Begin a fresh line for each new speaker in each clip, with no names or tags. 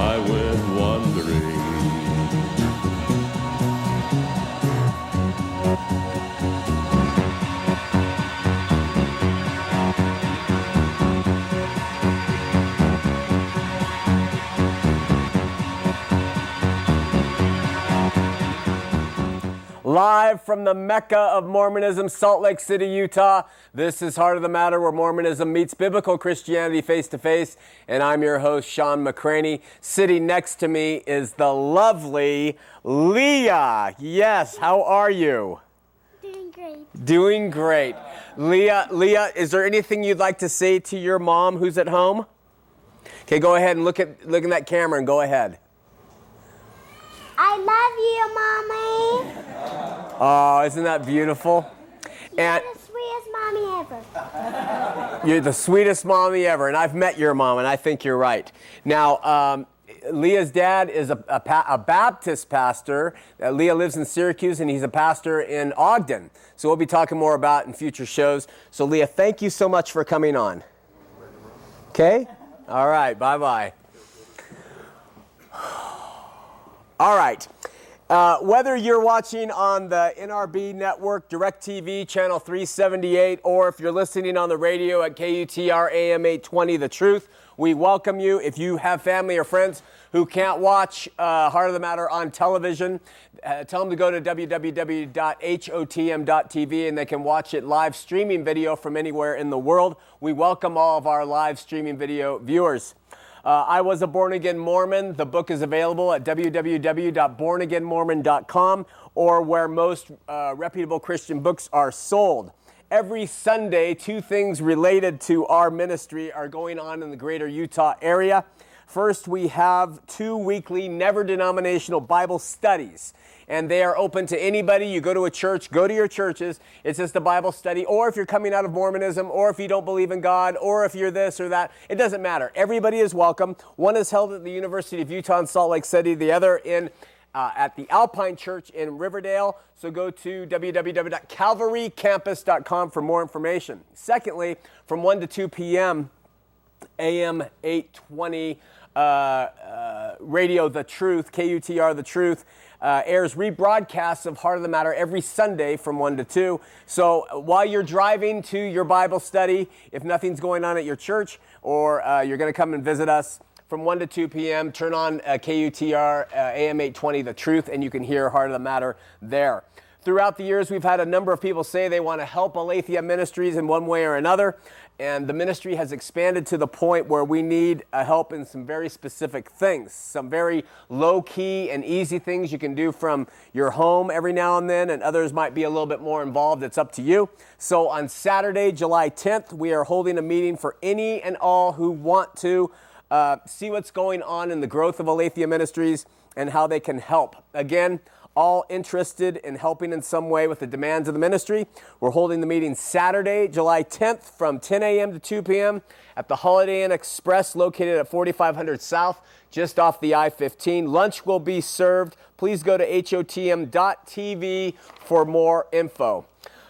I went wandering.
Live from the Mecca of Mormonism, Salt Lake City, Utah. This is Heart of the Matter, where Mormonism meets biblical Christianity face to face. And I'm your host, Shawn McCraney. Sitting next to me is the lovely Leah. Yes, how are you?
Doing great.
Doing great. Leah, Leah, is there anything you'd like to say to your mom who's at home? Okay, go ahead and look at look in that camera and go ahead.
I love you, mommy.
Oh, isn't that beautiful? And
You're the sweetest mommy ever.
You're the sweetest mommy ever, and I've met your mom, and I think you're right. Now, um, Leah's dad is a, a, a Baptist pastor. Uh, Leah lives in Syracuse, and he's a pastor in Ogden. So we'll be talking more about in future shows. So, Leah, thank you so much for coming on. Okay? All right, bye bye. All right. Uh, whether you're watching on the NRB network, DirecTV, channel 378, or if you're listening on the radio at KUTR AM 820, The Truth, we welcome you. If you have family or friends who can't watch uh, Heart of the Matter on television, uh, tell them to go to www.hotm.tv and they can watch it live streaming video from anywhere in the world. We welcome all of our live streaming video viewers. Uh, I was a born again Mormon. The book is available at www.bornagainmormon.com or where most uh, reputable Christian books are sold. Every Sunday, two things related to our ministry are going on in the greater Utah area. First, we have two weekly, never denominational Bible studies and they are open to anybody. You go to a church, go to your churches. It's just a Bible study. Or if you're coming out of Mormonism, or if you don't believe in God, or if you're this or that, it doesn't matter. Everybody is welcome. One is held at the University of Utah in Salt Lake City, the other in uh, at the Alpine Church in Riverdale. So go to www.calvarycampus.com for more information. Secondly, from 1 to 2 p.m., AM 820 uh, uh, radio The Truth, KUTR The Truth, uh, airs rebroadcasts of Heart of the Matter every Sunday from 1 to 2. So uh, while you're driving to your Bible study, if nothing's going on at your church or uh, you're going to come and visit us, from 1 to 2 p.m. Turn on uh, KUTR uh, AM 820 The Truth, and you can hear Heart of the Matter there. Throughout the years, we've had a number of people say they want to help Aletheia Ministries in one way or another, and the ministry has expanded to the point where we need help in some very specific things, some very low key and easy things you can do from your home every now and then, and others might be a little bit more involved. It's up to you. So on Saturday, July 10th, we are holding a meeting for any and all who want to uh, see what's going on in the growth of Aletheia Ministries and how they can help. Again, all interested in helping in some way with the demands of the ministry. We're holding the meeting Saturday, July 10th from 10 a.m. to 2 p.m. at the Holiday Inn Express located at 4500 South, just off the I 15. Lunch will be served. Please go to hotm.tv for more info.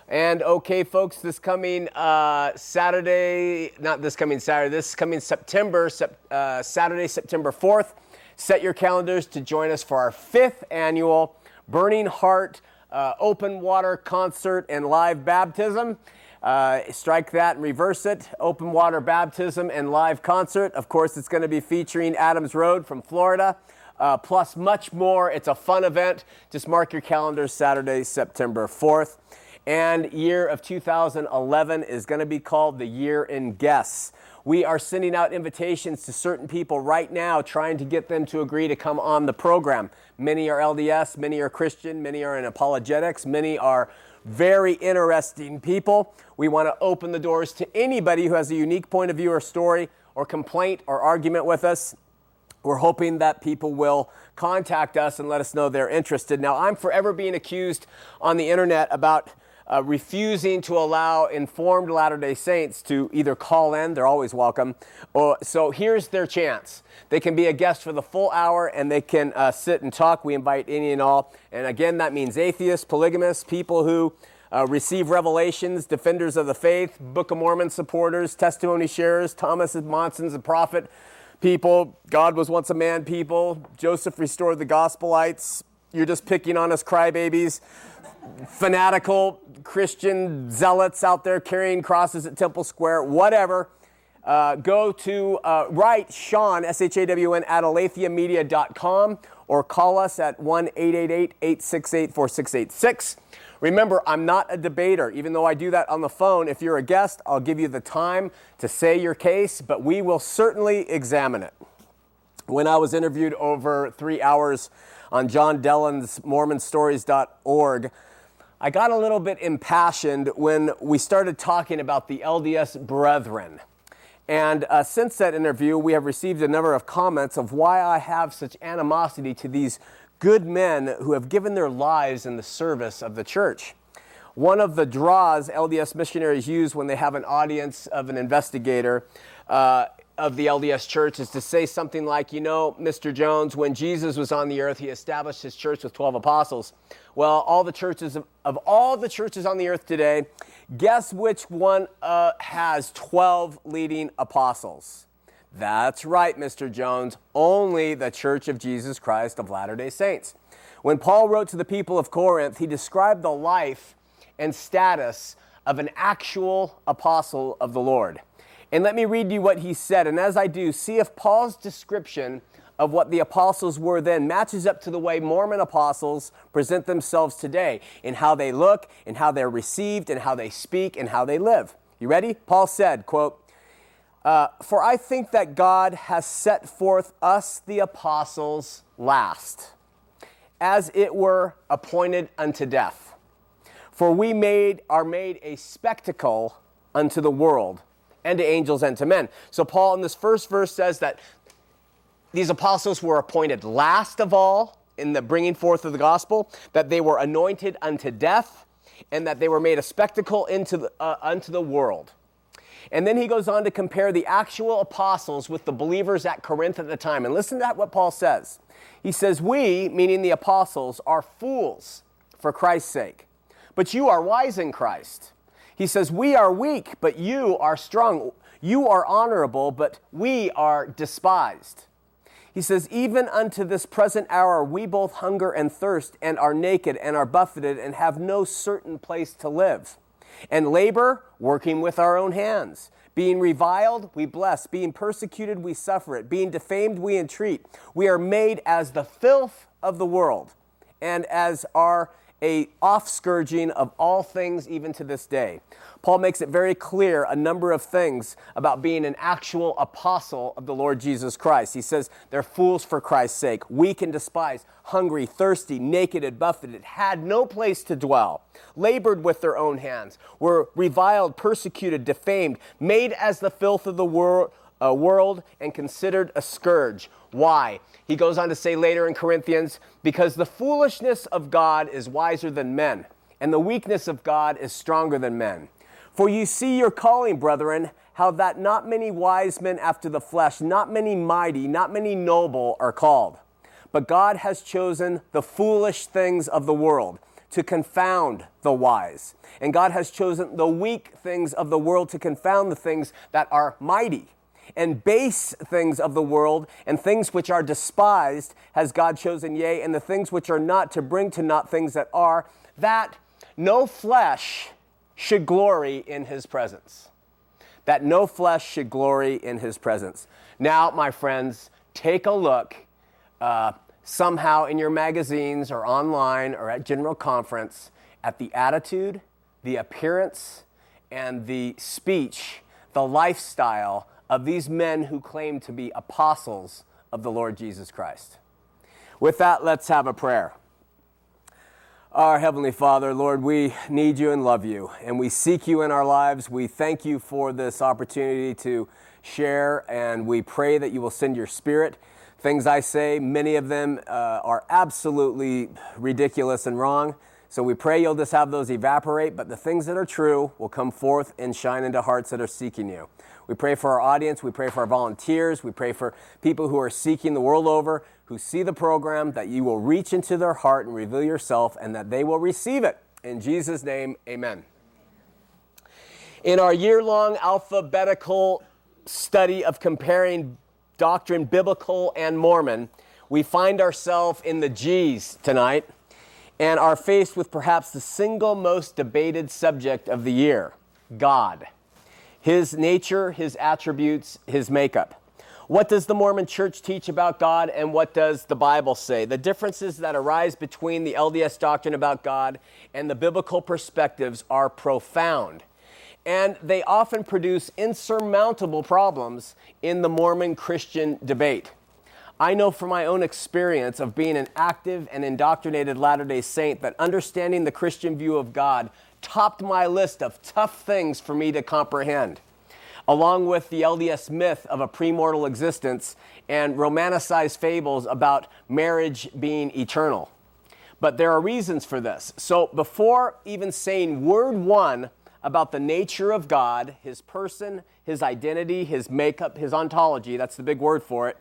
And okay, folks, this coming uh, Saturday, not this coming Saturday, this coming September, sep- uh, Saturday, September 4th, set your calendars to join us for our fifth annual Burning Heart uh, Open Water Concert and Live Baptism. Uh, strike that and reverse it. Open water baptism and live concert. Of course, it's going to be featuring Adams Road from Florida, uh, plus much more. It's a fun event. Just mark your calendars Saturday, September 4th. And year of 2011 is going to be called the Year in Guests. We are sending out invitations to certain people right now, trying to get them to agree to come on the program. Many are LDS, many are Christian, many are in apologetics, many are very interesting people. We want to open the doors to anybody who has a unique point of view or story or complaint or argument with us. We're hoping that people will contact us and let us know they're interested. Now, I'm forever being accused on the internet about uh, refusing to allow informed Latter day Saints to either call in, they're always welcome, or so here's their chance. They can be a guest for the full hour and they can uh, sit and talk. We invite any and all. And again, that means atheists, polygamists, people who uh, receive revelations, defenders of the faith, Book of Mormon supporters, testimony sharers, Thomas Monson's a prophet people, God was once a man people, Joseph restored the gospelites, you're just picking on us crybabies fanatical Christian zealots out there carrying crosses at Temple Square, whatever. Uh, go to uh, write Shawn, S H A W N, at aletheamedia.com or call us at 1 888 868 4686. Remember, I'm not a debater. Even though I do that on the phone, if you're a guest, I'll give you the time to say your case, but we will certainly examine it. When I was interviewed over three hours on John Dehlin's MormonStories.org, I got a little bit impassioned when we started talking about the LDS Brethren. And uh, since that interview, we have received a number of comments of why I have such animosity to these good men who have given their lives in the service of the church. One of the draws LDS missionaries use when they have an audience of an investigator uh, of the LDS church is to say something like, you know, Mr. Jones, when Jesus was on the earth, he established his church with 12 apostles. Well, all the churches of, of all the churches on the earth today, guess which one uh, has 12 leading apostles? That's right, Mr. Jones, only the Church of Jesus Christ of Latter day Saints. When Paul wrote to the people of Corinth, he described the life and status of an actual apostle of the Lord. And let me read you what he said. And as I do, see if Paul's description of what the apostles were then matches up to the way Mormon apostles present themselves today in how they look, in how they're received, in how they speak, and how they live. You ready? Paul said, quote, uh, For I think that God has set forth us, the apostles, last, as it were appointed unto death. For we made, are made a spectacle unto the world and to angels and to men. So, Paul in this first verse says that these apostles were appointed last of all in the bringing forth of the gospel, that they were anointed unto death, and that they were made a spectacle into the, uh, unto the world. And then he goes on to compare the actual apostles with the believers at Corinth at the time. And listen to what Paul says. He says, We, meaning the apostles, are fools for Christ's sake, but you are wise in Christ. He says, We are weak, but you are strong. You are honorable, but we are despised. He says, Even unto this present hour we both hunger and thirst, and are naked, and are buffeted, and have no certain place to live. And labor, working with our own hands. Being reviled, we bless. Being persecuted, we suffer it. Being defamed, we entreat. We are made as the filth of the world, and as our a off-scourging of all things even to this day. Paul makes it very clear a number of things about being an actual apostle of the Lord Jesus Christ. He says they're fools for Christ's sake, weak and despised, hungry, thirsty, naked and buffeted, had no place to dwell, labored with their own hands, were reviled, persecuted, defamed, made as the filth of the wor- uh, world, and considered a scourge. Why? He goes on to say later in Corinthians, because the foolishness of God is wiser than men, and the weakness of God is stronger than men. For you see your calling, brethren, how that not many wise men after the flesh, not many mighty, not many noble are called. But God has chosen the foolish things of the world to confound the wise. And God has chosen the weak things of the world to confound the things that are mighty and base things of the world and things which are despised has God chosen, yea, and the things which are not to bring to naught things that are, that no flesh should glory in his presence. That no flesh should glory in his presence. Now, my friends, take a look uh, somehow in your magazines or online or at General Conference at the attitude, the appearance, and the speech, the lifestyle of these men who claim to be apostles of the Lord Jesus Christ. With that, let's have a prayer. Our Heavenly Father, Lord, we need you and love you, and we seek you in our lives. We thank you for this opportunity to share, and we pray that you will send your spirit. Things I say, many of them uh, are absolutely ridiculous and wrong. So we pray you'll just have those evaporate, but the things that are true will come forth and shine into hearts that are seeking you. We pray for our audience. We pray for our volunteers. We pray for people who are seeking the world over who see the program, that you will reach into their heart and reveal yourself, and that they will receive it. In Jesus' name, amen. In our year long alphabetical study of comparing doctrine, biblical and Mormon, we find ourselves in the G's tonight and are faced with perhaps the single most debated subject of the year God. His nature, his attributes, his makeup. What does the Mormon church teach about God and what does the Bible say? The differences that arise between the LDS doctrine about God and the biblical perspectives are profound. And they often produce insurmountable problems in the Mormon Christian debate. I know from my own experience of being an active and indoctrinated Latter day Saint that understanding the Christian view of God topped my list of tough things for me to comprehend along with the LDS myth of a premortal existence and romanticized fables about marriage being eternal. But there are reasons for this. So before even saying word one about the nature of God, his person, his identity, his makeup, his ontology, that's the big word for it,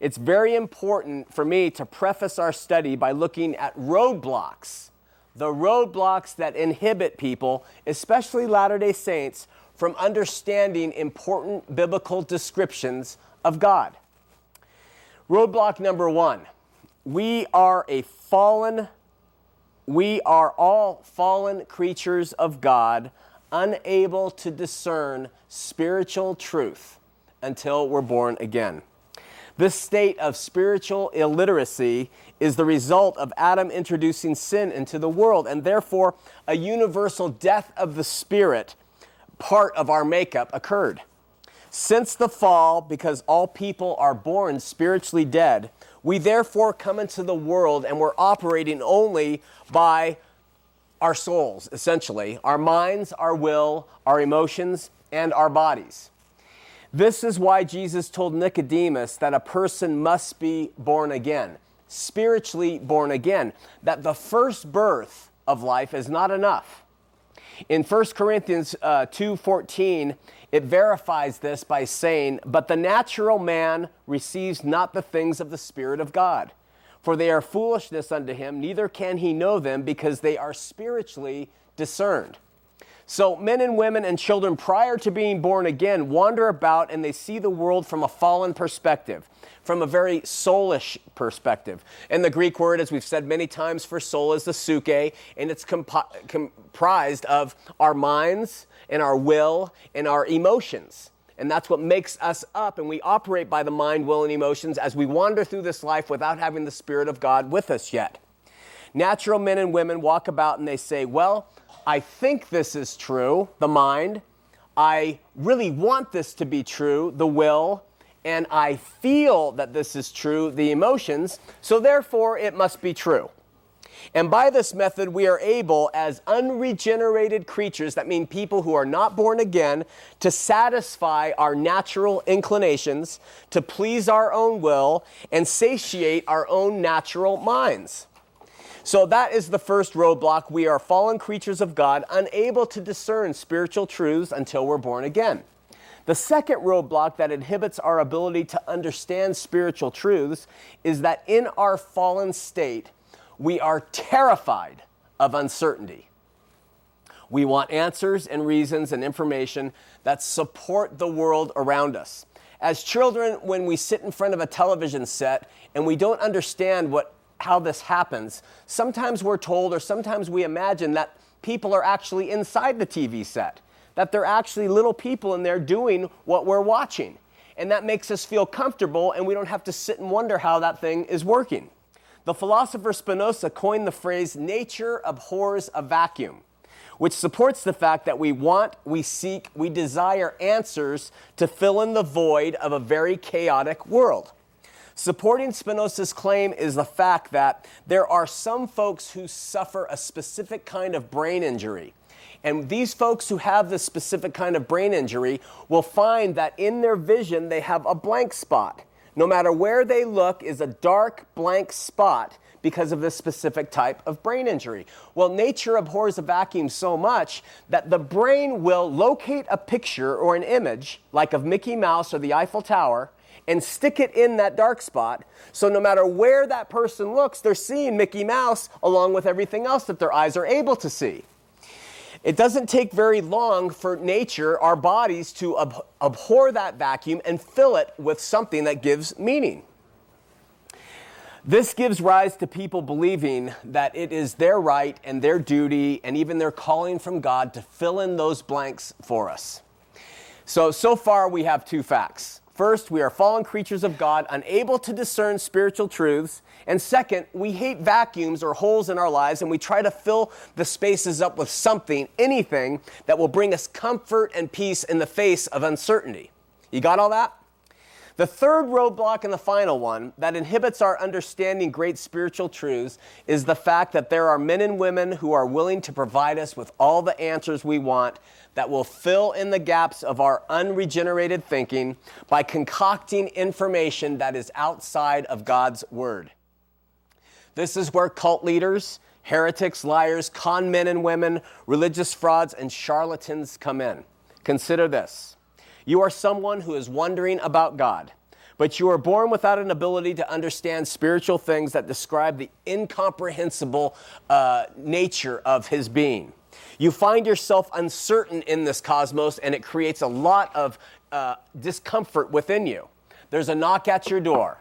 it's very important for me to preface our study by looking at roadblocks. The roadblocks that inhibit people, especially Latter day Saints, from understanding important biblical descriptions of God. Roadblock number one we are a fallen, we are all fallen creatures of God, unable to discern spiritual truth until we're born again. This state of spiritual illiteracy is the result of Adam introducing sin into the world and therefore a universal death of the spirit part of our makeup occurred. Since the fall, because all people are born spiritually dead, we therefore come into the world and we're operating only by our souls, essentially our minds, our will, our emotions, and our bodies. This is why Jesus told Nicodemus that a person must be born again, spiritually born again, that the first birth of life is not enough. In 1 Corinthians uh, 2:14, it verifies this by saying, "But the natural man receives not the things of the spirit of God, for they are foolishness unto him, neither can he know them because they are spiritually discerned." So, men and women and children prior to being born again wander about and they see the world from a fallen perspective from a very soulish perspective. And the Greek word, as we've said many times for soul, is the psuche, and it's comp- comprised of our minds and our will and our emotions. And that's what makes us up, and we operate by the mind, will, and emotions as we wander through this life without having the Spirit of God with us yet. Natural men and women walk about and they say, Well, I think this is true, the mind. I really want this to be true, the will and I feel that this is true, the emotions, so therefore it must be true. And by this method, we are able, as unregenerated creatures, that mean people who are not born again, to satisfy our natural inclinations, to please our own will, and satiate our own natural minds. So that is the first roadblock. We are fallen creatures of God, unable to discern spiritual truths until we're born again. The second roadblock that inhibits our ability to understand spiritual truths is that in our fallen state, we are terrified of uncertainty. We want answers and reasons and information that support the world around us. As children, when we sit in front of a television set and we don't understand what, how this happens, sometimes we're told or sometimes we imagine that people are actually inside the TV set that they're actually little people and they're doing what we're watching. And that makes us feel comfortable, and we don't have to sit and wonder how that thing is working. The philosopher Spinoza coined the phrase, nature abhors a vacuum, which supports the fact that we want, we seek, we desire answers to fill in the void of a very chaotic world. Supporting Spinoza's claim is the fact that there are some folks who suffer a specific kind of brain injury. And these folks who have this specific kind of brain injury will find that in their vision they have a blank spot. No matter where they look is a dark blank spot because of this specific type of brain injury. Well, nature abhors a vacuum so much that the brain will locate a picture or an image, like of Mickey Mouse or the Eiffel Tower, and stick it in that dark spot. So no matter where that person looks, they're seeing Mickey Mouse along with everything else that their eyes are able to see. It doesn't take very long for nature, our bodies, to ab- abhor that vacuum and fill it with something that gives meaning. This gives rise to people believing that it is their right and their duty and even their calling from God to fill in those blanks for us. So, so far we have two facts. First, we are fallen creatures of God, unable to discern spiritual truths. And second, we hate vacuums or holes in our lives, and we try to fill the spaces up with something, anything, that will bring us comfort and peace in the face of uncertainty. You got all that? The third roadblock and the final one that inhibits our understanding great spiritual truths is the fact that there are men and women who are willing to provide us with all the answers we want that will fill in the gaps of our unregenerated thinking by concocting information that is outside of God's Word. This is where cult leaders, heretics, liars, con men and women, religious frauds, and charlatans come in. Consider this you are someone who is wondering about God, but you are born without an ability to understand spiritual things that describe the incomprehensible uh, nature of His being. You find yourself uncertain in this cosmos, and it creates a lot of uh, discomfort within you. There's a knock at your door,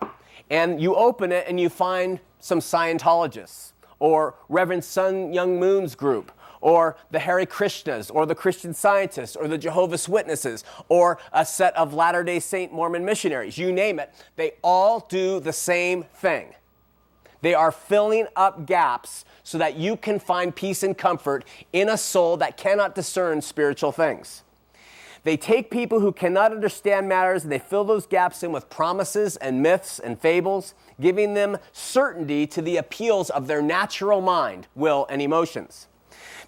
and you open it and you find some Scientologists or Reverend Sun Myung Moon's group or the Hare Krishnas, or the Christian Scientists, or the Jehovah's Witnesses, or a set of Latter day Saint Mormon missionaries. You name it, they all do the same thing. They are filling up gaps so that you can find peace and comfort in a soul that cannot discern spiritual things. They take people who cannot understand matters and they fill those gaps in with promises and myths and fables, giving them certainty to the appeals of their natural mind, will, and emotions.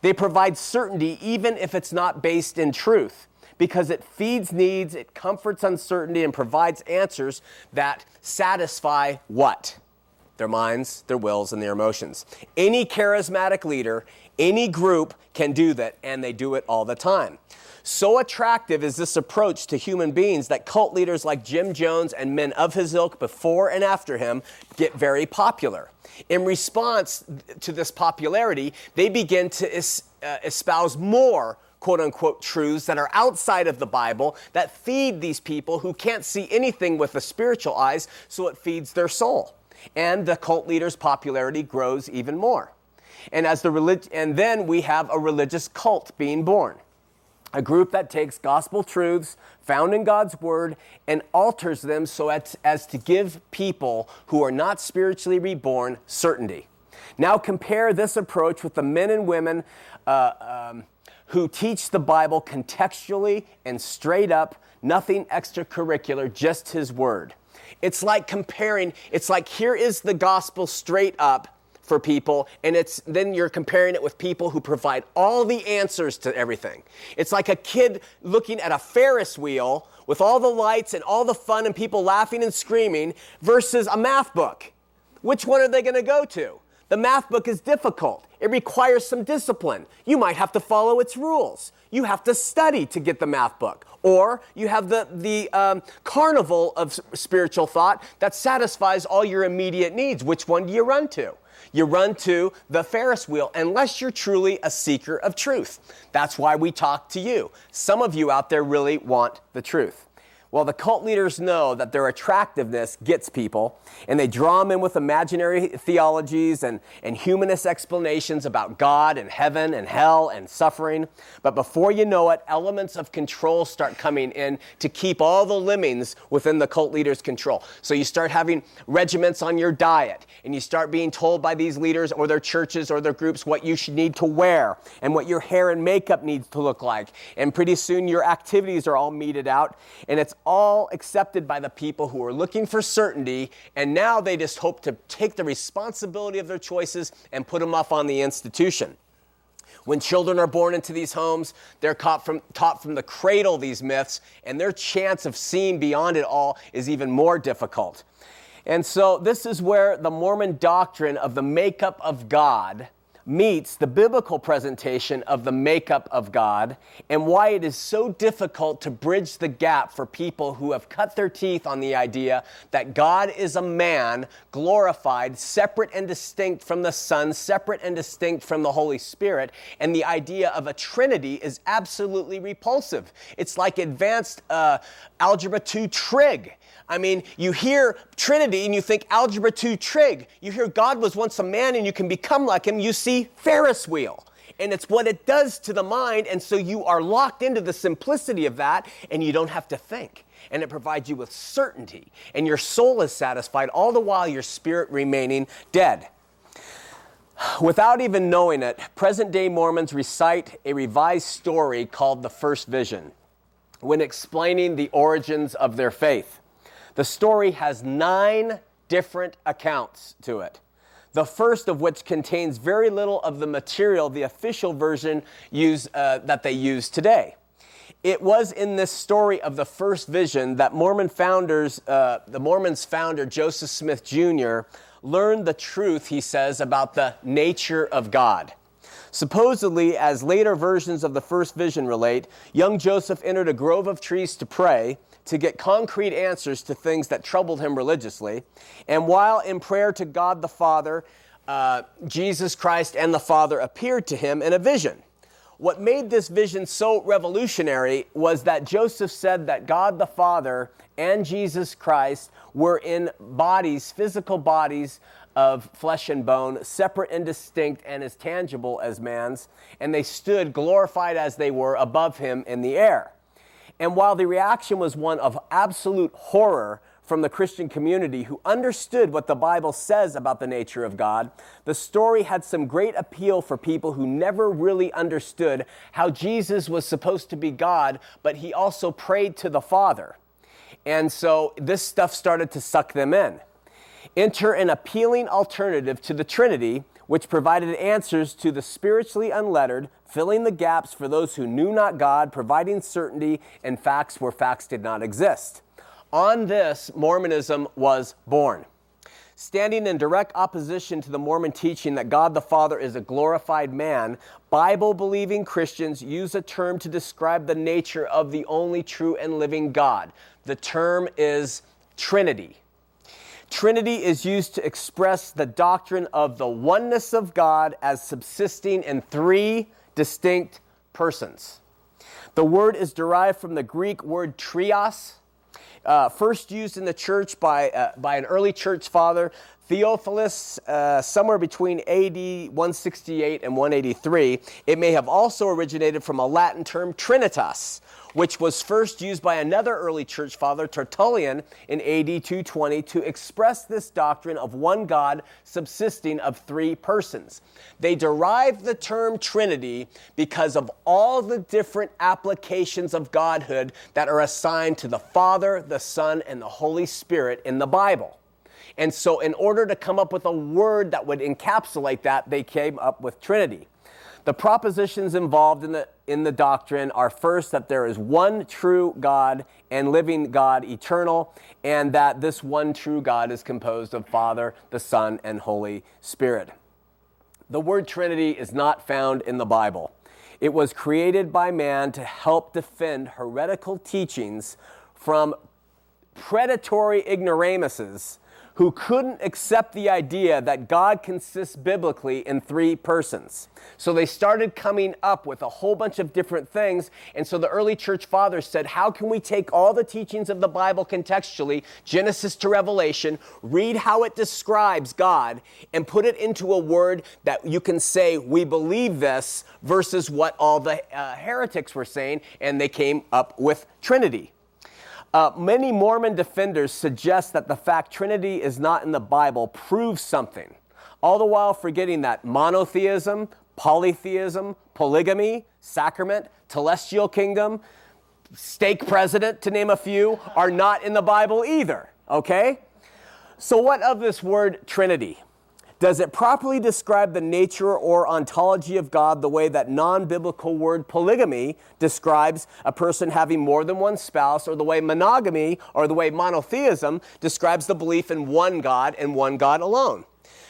They provide certainty even if it's not based in truth because it feeds needs, it comforts uncertainty, and provides answers that satisfy what? Their minds, their wills, and their emotions. Any charismatic leader, any group can do that, and they do it all the time. So attractive is this approach to human beings that cult leaders like Jim Jones and men of his ilk before and after him get very popular. In response to this popularity, they begin to es- uh, espouse more quote unquote truths that are outside of the Bible that feed these people who can't see anything with the spiritual eyes, so it feeds their soul. And the cult leader's popularity grows even more. And as the relig- and then we have a religious cult being born a group that takes gospel truths found in God's word and alters them so as, as, to give people who are not spiritually reborn certainty. Now compare this approach with the men and women uh, um, who teach the Bible contextually and straight up, nothing extracurricular, just His word. It's like comparing, it's like here is the gospel straight up for people and it's then you're comparing it with people who provide all the answers to everything. It's like a kid looking at a ferris wheel with all the lights and all the fun and people laughing and screaming versus a math book. Which one are they going to go to? The math book is difficult. It requires some discipline. You might have to follow its rules. You have to study to get the math book. Or you have the, the um, carnival of spiritual thought that satisfies all your immediate needs. Which one do you run to you run to the Ferris wheel unless you're truly a seeker of truth. That's why we talk to you. Some of you out there really want the truth. Well, the cult leaders know that their attractiveness gets people, and they draw them in with imaginary theologies and, and humanist explanations about God and heaven and hell and suffering. But before you know it, elements of control start coming in to keep all the lemmings within the cult leaders' control. So you start having regiments on your diet, and you start being told by these leaders or their churches or their groups what you should need to wear and what your hair and makeup needs to look like. And pretty soon your activities are all meted out, and it's all accepted by the people who are looking for certainty, and now they just hope to take the responsibility of their choices and put them off on the institution. When children are born into these homes, they're taught from, taught from the cradle these myths, and their chance of seeing beyond it all is even more difficult. And so, this is where the Mormon doctrine of the makeup of God meets the biblical presentation of the makeup of God and why it is so difficult to bridge the gap for people who have cut their teeth on the idea that God is a man glorified, separate and distinct from the Son, separate and distinct from the Holy Spirit. And the idea of a Trinity is absolutely repulsive. It's like advanced uh, Algebra 2 trig. I mean, you hear Trinity and you think Algebra 2 trig. You hear God was once a man and you can become like him. You see Ferris wheel. And it's what it does to the mind. And so you are locked into the simplicity of that and you don't have to think. And it provides you with certainty. And your soul is satisfied, all the while your spirit remaining dead. Without even knowing it, present day Mormons recite a revised story called the First Vision when explaining the origins of their faith. The story has nine different accounts to it. The first of which contains very little of the material the official version use, uh, that they use today. It was in this story of the first vision that Mormon founders, uh, the Mormons founder Joseph Smith Jr., learned the truth, he says, about the nature of God. Supposedly, as later versions of the first vision relate, young Joseph entered a grove of trees to pray to get concrete answers to things that troubled him religiously. And while in prayer to God the Father, uh, Jesus Christ and the Father appeared to him in a vision. What made this vision so revolutionary was that Joseph said that God the Father and Jesus Christ were in bodies, physical bodies of flesh and bone, separate and distinct and as tangible as man's, and they stood glorified as they were above him in the air. And while the reaction was one of absolute horror from the Christian community who understood what the Bible says about the nature of God, the story had some great appeal for people who never really understood how Jesus was supposed to be God, but he also prayed to the Father. And so this stuff started to suck them in. Enter an appealing alternative to the Trinity, which provided answers to the spiritually unlettered, filling the gaps for those who knew not God, providing certainty and facts where facts did not exist. On this, Mormonism was born. Standing in direct opposition to the Mormon teaching that God the Father is a glorified man, Bible believing Christians use a term to describe the nature of the only true and living God. The term is Trinity. Trinity is used to express the doctrine of the oneness of God as subsisting in three distinct persons. The word is derived from the Greek word trias, uh, first used in the church by, uh, by an early church father, Theophilus, uh, somewhere between AD 168 and 183. It may have also originated from a Latin term, trinitas, which was first used by another early church father, Tertullian, in AD 220 to express this doctrine of one God subsisting of three persons. They derived the term Trinity because of all the different applications of Godhood that are assigned to the Father, the Son, and the Holy Spirit in the Bible. And so, in order to come up with a word that would encapsulate that, they came up with Trinity. The propositions involved in the, in the doctrine are first that there is one true God and living God eternal, and that this one true God is composed of Father, the Son, and Holy Spirit. The word Trinity is not found in the Bible. It was created by man to help defend heretical teachings from predatory ignoramuses who couldn't accept the idea that God consists biblically in three persons. So they started coming up with a whole bunch of different things. And so the early church fathers said, How can we take all the teachings of the Bible contextually, Genesis to Revelation, read how it describes God, and put it into a word that you can say, We believe this, versus what all the uh, heretics were saying? And they came up with Trinity. Uh, many Mormon defenders suggest that the fact Trinity is not in the Bible proves something, all the while forgetting that monotheism, polytheism, polygamy, sacrament, celestial kingdom, stake president, to name a few, are not in the Bible either, okay? So, what of this word Trinity? Does it properly describe the nature or ontology of God the way that non biblical word polygamy describes a person having more than one spouse, or the way monogamy or the way monotheism describes the belief in one God and one God alone?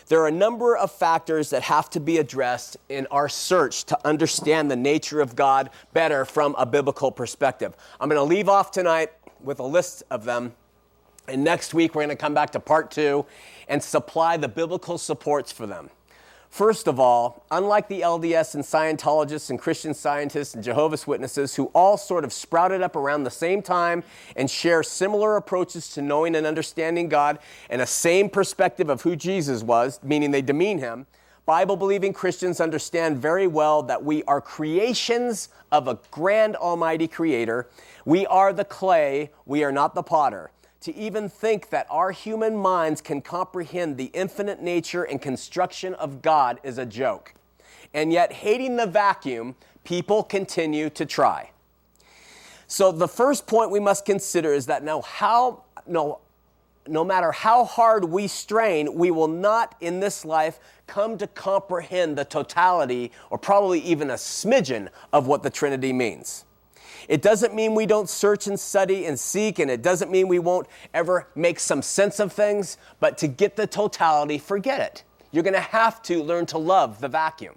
There are a number of factors that have to be addressed in our search to understand the nature of God better from a biblical perspective. I'm going to leave off tonight with a list of them. And next week, we're going to come back to part two and supply the biblical supports for them. First of all, unlike the LDS and Scientologists and Christian scientists and Jehovah's Witnesses, who all sort of sprouted up around the same time and share similar approaches to knowing and understanding God and a same perspective of who Jesus was, meaning they demean him, Bible believing Christians understand very well that we are creations of a grand almighty creator. We are the clay, we are not the potter to even think that our human minds can comprehend the infinite nature and construction of God is a joke. And yet, hating the vacuum, people continue to try. So, the first point we must consider is that no, how, no, no matter how hard we strain, we will not in this life come to comprehend the totality or probably even a smidgen of what the Trinity means. It doesn't mean we don't search and study and seek, and it doesn't mean we won't ever make some sense of things, but to get the totality, forget it. You're going to have to learn to love the vacuum.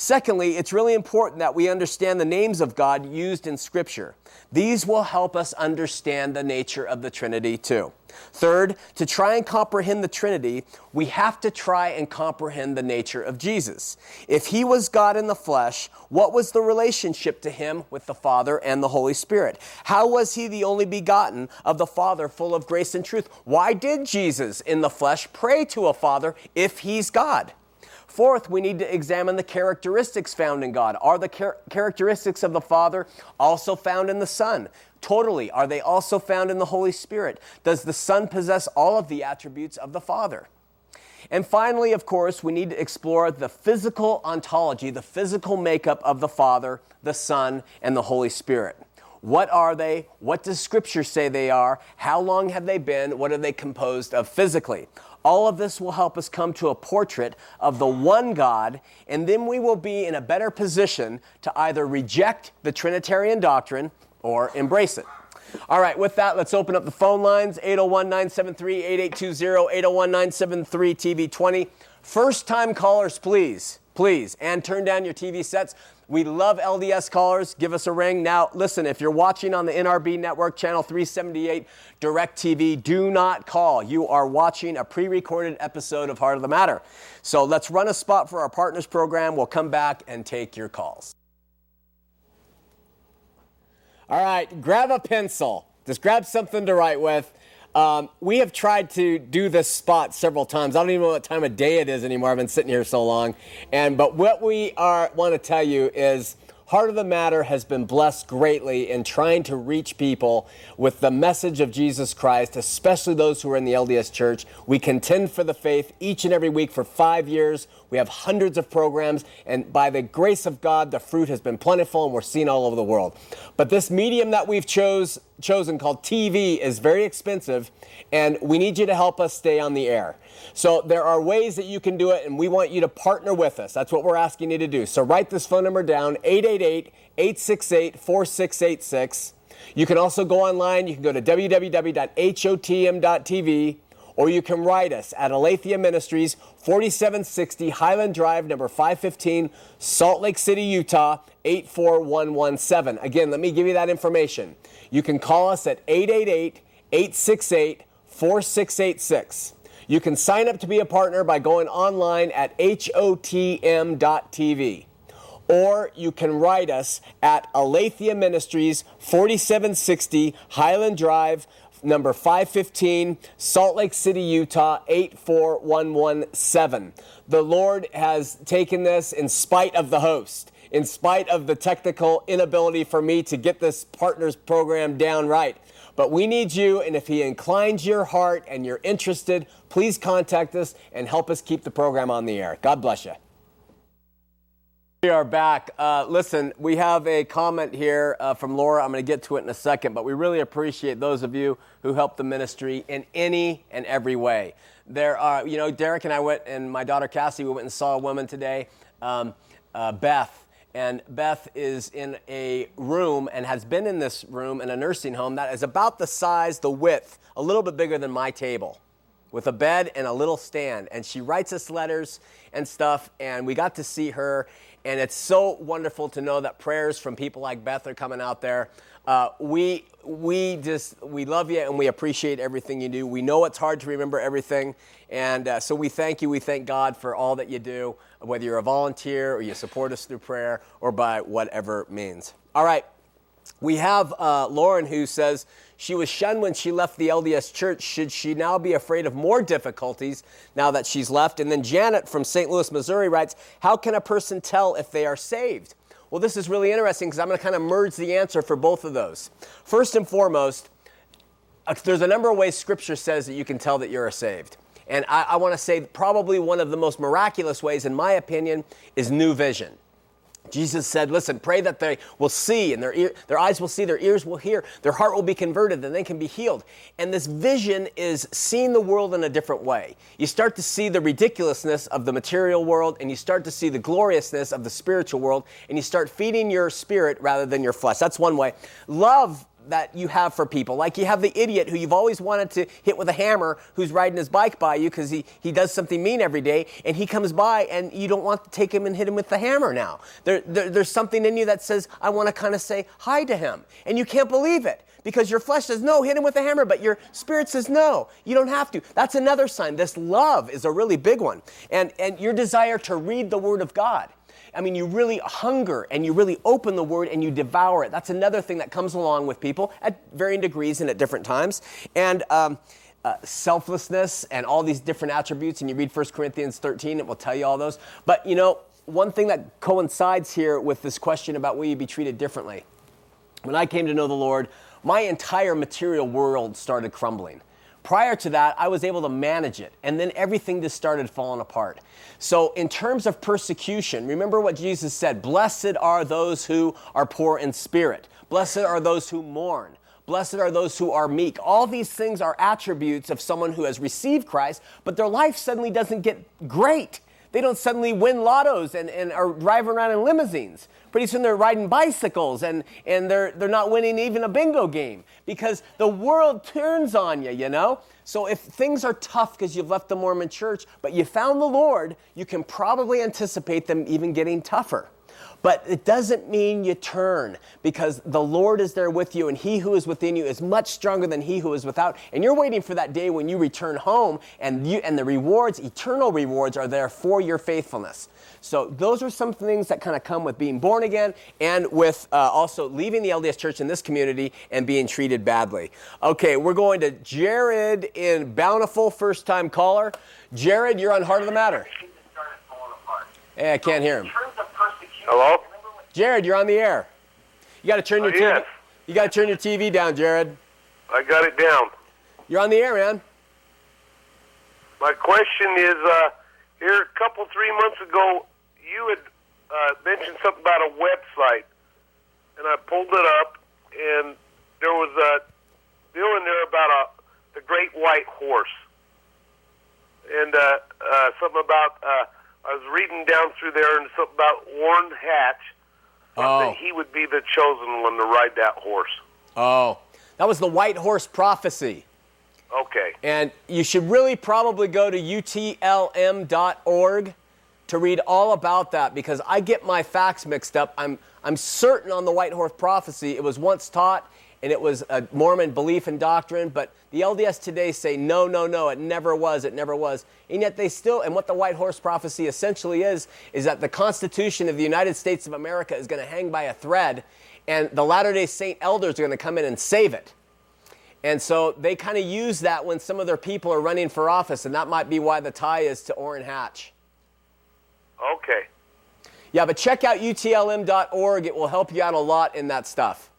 Secondly, it's really important that we understand the names of God used in Scripture. These will help us understand the nature of the Trinity too. Third, to try and comprehend the Trinity, we have to try and comprehend the nature of Jesus. If he was God in the flesh, what was the relationship to him with the Father and the Holy Spirit? How was he the only begotten of the Father, full of grace and truth? Why did Jesus in the flesh pray to a Father if he's God? Fourth, we need to examine the characteristics found in God. Are the char- characteristics of the Father also found in the Son? Totally. Are they also found in the Holy Spirit? Does the Son possess all of the attributes of the Father? And finally, of course, we need to explore the physical ontology, the physical makeup of the Father, the Son, and the Holy Spirit. What are they? What does Scripture say they are? How long have they been? What are they composed of physically? All of this will help us come to a portrait of the one God, and then we will be in a better position to either reject the Trinitarian doctrine or embrace it. All right, with that, let's open up the phone lines 801 973 8820, 801 973 TV20. First time callers, please, please, and turn down your TV sets. We love LDS callers. Give us a ring. Now, listen, if you're watching on the NRB network, channel 378, DirecTV, do not call. You are watching a pre recorded episode of Heart of the Matter. So let's run a spot for our partners program. We'll come back and take your calls. All right, grab a pencil. Just grab something to write with. Um, we have tried to do this spot several times. I don't even know what time of day it is anymore. I've been sitting here so long. And but what we are want to tell you is Heart of the Matter has been blessed greatly in trying to reach people with the message of Jesus Christ, especially those who are in the LDS Church. We contend for the faith each and every week for five years. We have hundreds of programs, and by the grace of God, the fruit has been plentiful, and we're seen all over the world. But this medium that we've chose, chosen called TV is very expensive, and we need you to help us stay on the air. So there are ways that you can do it, and we want you to partner with us. That's what we're asking you to do. So write this phone number down 888 868 4686. You can also go online. You can go to www.hotm.tv or you can write us at Aletheia Ministries, 4760 Highland Drive, number 515, Salt Lake City, Utah, 84117. Again, let me give you that information. You can call us at 888 868 4686. You can sign up to be a partner by going online at hotm.tv. Or you can write us at Aletheia Ministries, 4760 Highland Drive, number 515, Salt Lake City, Utah, 84117. The Lord has taken this in spite of the host, in spite of the technical inability for me to get this partners program down right. But we need you, and if He inclines your heart and you're interested, please contact us and help us keep the program on the air. God bless you. We are back. Uh, listen, we have a comment here uh, from Laura. I'm going to get to it in a second, but we really appreciate those of you who help the ministry in any and every way. There are, you know, Derek and I went, and my daughter Cassie, we went and saw a woman today, um, uh, Beth. And Beth is in a room and has been in this room in a nursing home that is about the size, the width, a little bit bigger than my table with a bed and a little stand. And she writes us letters and stuff, and we got to see her. And it's so wonderful to know that prayers from people like Beth are coming out there. Uh, we, we just, we love you and we appreciate everything you do. We know it's hard to remember everything. And uh, so we thank you. We thank God for all that you do, whether you're a volunteer or you support us through prayer or by whatever means. All right. We have uh, Lauren who says she was shunned when she left the LDS church. Should she now be afraid of more difficulties now that she's left? And then Janet from St. Louis, Missouri writes How can a person tell if they are saved? Well, this is really interesting because I'm going to kind of merge the answer for both of those. First and foremost, uh, there's a number of ways Scripture says that you can tell that you're saved. And I, I want to say probably one of the most miraculous ways, in my opinion, is new vision. Jesus said, Listen, pray that they will see, and their, ear, their eyes will see, their ears will hear, their heart will be converted, and they can be healed. And this vision is seeing the world in a different way. You start to see the ridiculousness of the material world, and you start to see the gloriousness of the spiritual world, and you start feeding your spirit rather than your flesh. That's one way. Love that you have for people. Like you have the idiot who you've always wanted to hit with a hammer who's riding his bike by you because he, he does something mean every day and he comes by and you don't want to take him and hit him with the hammer now. There, there there's something in you that says, I want to kind of say hi to him. And you can't believe it because your flesh says, no, hit him with a hammer, but your spirit says, no, you don't have to. That's another sign. This love is a really big one. And, and your desire to read the Word of God. I mean, you really hunger and you really open the word and you devour it. That's another thing that comes along with people at varying degrees and at different times. And um, uh, selflessness and all these different attributes. And you read 1 Corinthians 13, it will tell you all those. But you know, one thing that coincides here with this question about will you be treated differently. When I came to know the Lord, my entire material world started crumbling. Prior to that, I was able to manage it, and then everything just started falling apart. So, in terms of persecution, remember what Jesus said Blessed are those who are poor in spirit, blessed are those who mourn. Blessed are those who are meek. All these things are attributes of someone who has received Christ, but their life suddenly doesn't get great. They don't suddenly win lottos and, and are driving around in limousines. Pretty soon they're riding bicycles and, and they're, they're not winning even a bingo game because the world turns on you, you know? So if things are tough because you've left the Mormon church, but you found the Lord, you can probably anticipate them even getting tougher. But it doesn't mean you turn because the Lord is there with you, and He who is within you is much stronger than He who is without. And you're waiting for that day when you return home, and, you, and the rewards, eternal rewards, are there for your faithfulness. So those are some things that kind of come with being born again and with uh, also leaving the LDS church in this community and being treated badly. Okay, we're going to Jared in Bountiful, first time caller. Jared, you're on Heart of the Matter. Hey, I can't hear him.
Hello?
Jared, you're on the air. You got to turn your
Oh,
TV.
yes.
You got to turn your TV down, Jared.
I got it down.
You're on the air, man.
My question is, uh, here a couple, three months ago, you had uh, mentioned something about a website, and I pulled it up, and there was a deal in there about a the Great White Horse, and uh, uh, something about uh, I was reading down through there, and something about Orrin Hatch.
Oh.
That he would be the chosen one to ride that horse.
Oh, that was the White Horse Prophecy.
Okay.
And you should really probably go to utlm.org to read all about that because I get my facts mixed up. I'm, I'm certain on the White Horse Prophecy it was once taught and it was a Mormon belief and doctrine, but the LDS today say no, no, no, it never was, it never was. And yet they still, and what the White Horse Prophecy essentially is, is that the Constitution of the United States of America is going to hang by a thread and the Latter day Saint elders are going to come in and save it. And so they kind of use that when some of their people are running for office, and that might be why the tie is to Orrin Hatch.
Okay.
Yeah, but check out utlm.org. It will help you out a lot in that stuff.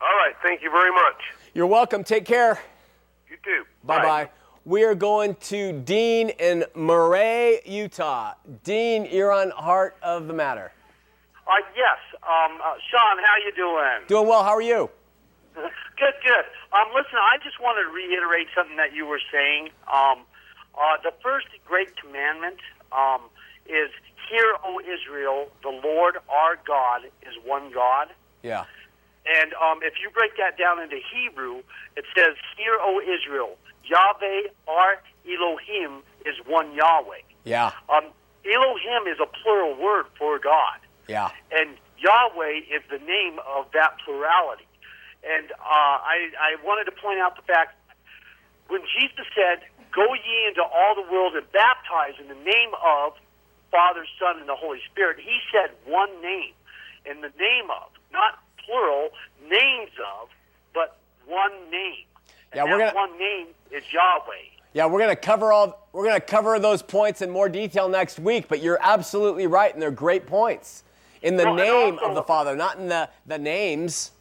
All right. Thank you very much.
You're welcome. Take care.
You too.
Bye bye. We are going to Dean in Murray, Utah. Dean, you're on Heart of the Matter.
Uh, yes. Um, uh, Shawn, how you doing?
Doing well. How are you?
Good, good. Um, listen, I just wanted to reiterate something that you were saying. Um, uh, the first great commandment um, is, "Hear, O Israel, the Lord our God is one God."
Yeah.
And um, if you break that down into Hebrew, it says, Hear, O Israel, Yahweh, our Elohim, is one Yahweh.
Yeah.
Um, Elohim is a plural word for God.
Yeah.
And Yahweh is the name of that plurality. And uh, I, I wanted to point out the fact when Jesus said, Go ye into all the world and baptize in the name of Father, Son, and the Holy Spirit, he said one name. In the name of, not plural, names of, but one name. And
Yeah, we're
that
gonna-
one name is Yahweh.
Yeah, we're gonna cover all we're gonna cover those points in more detail next week, but you're absolutely right, and they're great points. In the name
also-
of the Father, not in the, the names.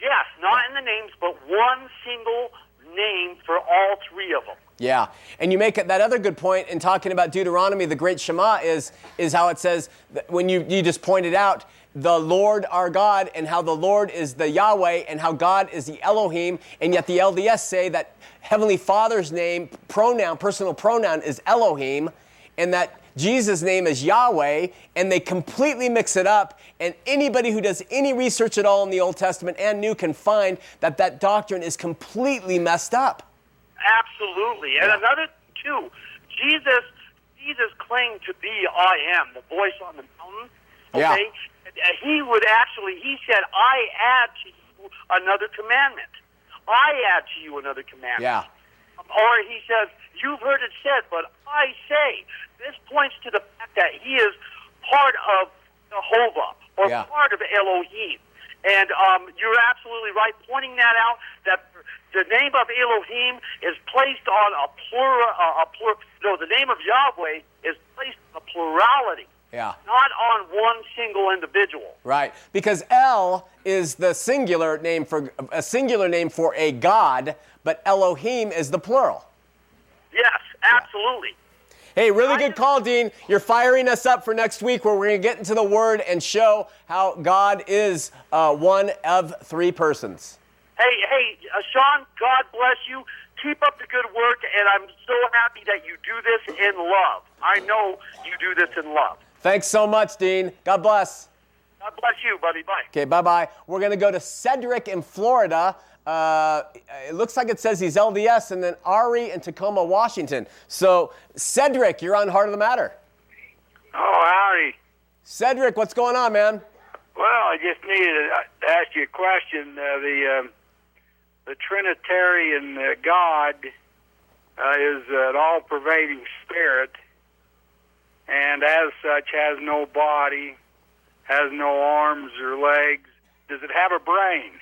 Yes, not in the names, but one single name for all three of them.
Yeah, and you make that other good point in talking about Deuteronomy, the great Shema, is is how it says when you you just pointed out the Lord our God and how the Lord is the Yahweh and how God is the Elohim, and yet the LDS say that Heavenly Father's name, pronoun, personal pronoun is Elohim, and that Jesus' name is Yahweh, and they completely mix it up. And anybody who does any research at all in the Old Testament and New can find that that doctrine is completely messed up.
Absolutely. And
Yeah.
another too, Jesus Jesus claimed to be I am, the voice on the mountain.
Yeah.
Okay? And, uh, He would actually he said, I add to you another commandment. I add to you another commandment.
Yeah.
Or he says, You've heard it said, but I say. This points to the fact that he is part of Jehovah or
Yeah.
part of Elohim. And um, you're absolutely right pointing that out that the name of Elohim is placed on a plural, uh, a plur, no, the name of Yahweh is placed on a plurality,
Yeah.
not on one single individual.
Right, because El is the singular name for a singular name for a god, but Elohim is the plural.
Yes, absolutely.
Hey, really good call, Dean. You're firing us up for next week where we're going to get into the Word and show how God is uh, one of three persons.
Hey, hey, uh, Shawn, God bless you. Keep up the good work, and I'm so happy that you do this in love. I know you do this in love.
Thanks so much, Dean. God bless.
God bless you, buddy. Bye.
Okay, bye bye. We're going to go to Cedric in Florida. Uh, it looks like it says he's LDS, and then Ari in Tacoma, Washington. So, Cedric, you're on Heart of the Matter.
Oh, Ari.
Cedric, what's going on, man?
Well, I just needed to ask you a question. Uh, the um, the Trinitarian uh, God uh, is an all-pervading spirit, and as such has no body, has no arms or legs. Does it have a brain?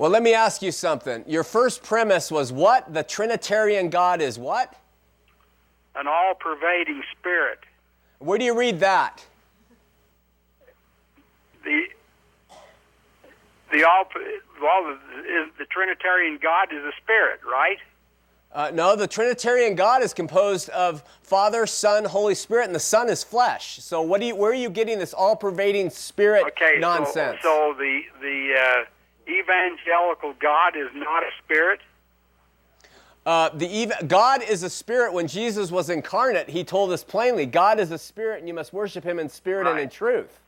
Well, let me ask you something. Your first premise was what? The Trinitarian God is what?
An all-pervading spirit.
Where do you read that?
The the all well the, the Trinitarian God is a spirit, right?
Uh, no, the Trinitarian God is composed of Father, Son, Holy Spirit, and the Son is flesh. So, what do you? Where are you getting this all-pervading spirit
Okay, so-
nonsense?
So, the the uh, evangelical God is not a spirit.
Uh, the ev- God is a spirit. When Jesus was incarnate, He told us plainly, God is a spirit, and you must worship Him in spirit and in truth.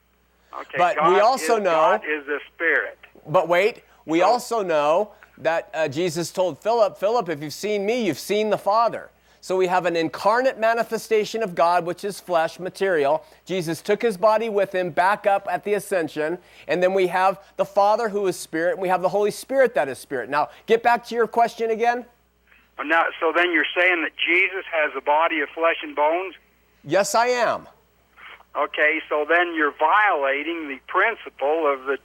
Okay,
But
God
we also
is,
know-
God is a spirit.
But wait, we also know that uh, Jesus told Philip, Philip, if you've seen me, you've seen the Father. So we have an incarnate manifestation of God, which is flesh, material. Jesus took his body with him back up at the ascension. And then we have the Father who is spirit, and we have the Holy Spirit that is spirit. Now, get back to your question again.
Now, so then you're saying that Jesus has a body of flesh and bones.
Yes, I am.
Okay, so then you're violating the principle of the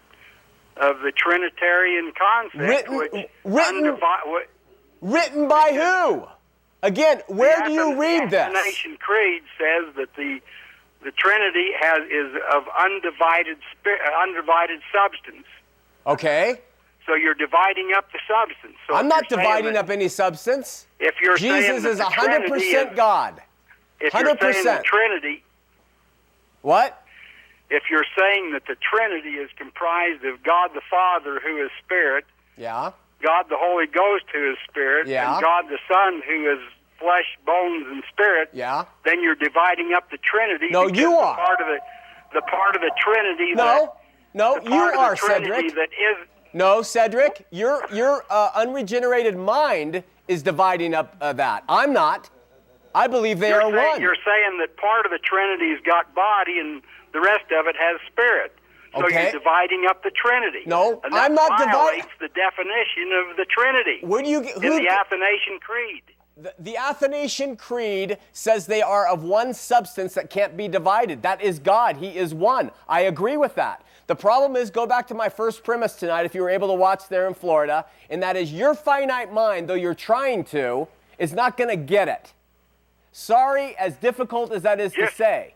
of the Trinitarian concept,
Written-
which
written-
undivi-
Written by who? Again, where do you
the
read this?
Athanasian Creed says that the the Trinity has is of undivided spirit, uh, undivided substance.
Okay.
So you're dividing up the substance. So
I'm not dividing
that-
up any substance.
If you're saying
Jesus
that
is
the
100%
Trinity is-
God.
If you're saying the Trinity,
What?
if you're saying that the Trinity is comprised of God the Father, who is Spirit,
Yeah.
God the Holy Ghost, who is Spirit,
Yeah.
and God the Son, who is flesh, bones, and spirit,
Yeah.
then you're dividing up the Trinity.
No, you are.
part of the the part of the Trinity.
No. No,
that, the
you are Cedric.
That is
No, Cedric, your your uh, unregenerated mind is dividing up uh, that. I'm not. I believe they
you're
are
saying,
one.
You're saying that part of the Trinity's got body and the rest of it has spirit. So
Okay.
you're dividing up the Trinity.
No,
and
I'm not dividing-
the definition of the Trinity
Where do you get?
in the Athanasian Creed.
the, the Athanasian Creed says they are of one substance that can't be divided. That is God. He is one. I agree with that. The problem is, go back to my first premise tonight, if you were able to watch there in Florida, and that is your finite mind, though you're trying to, is not going to get it. Sorry, as difficult as that is to say.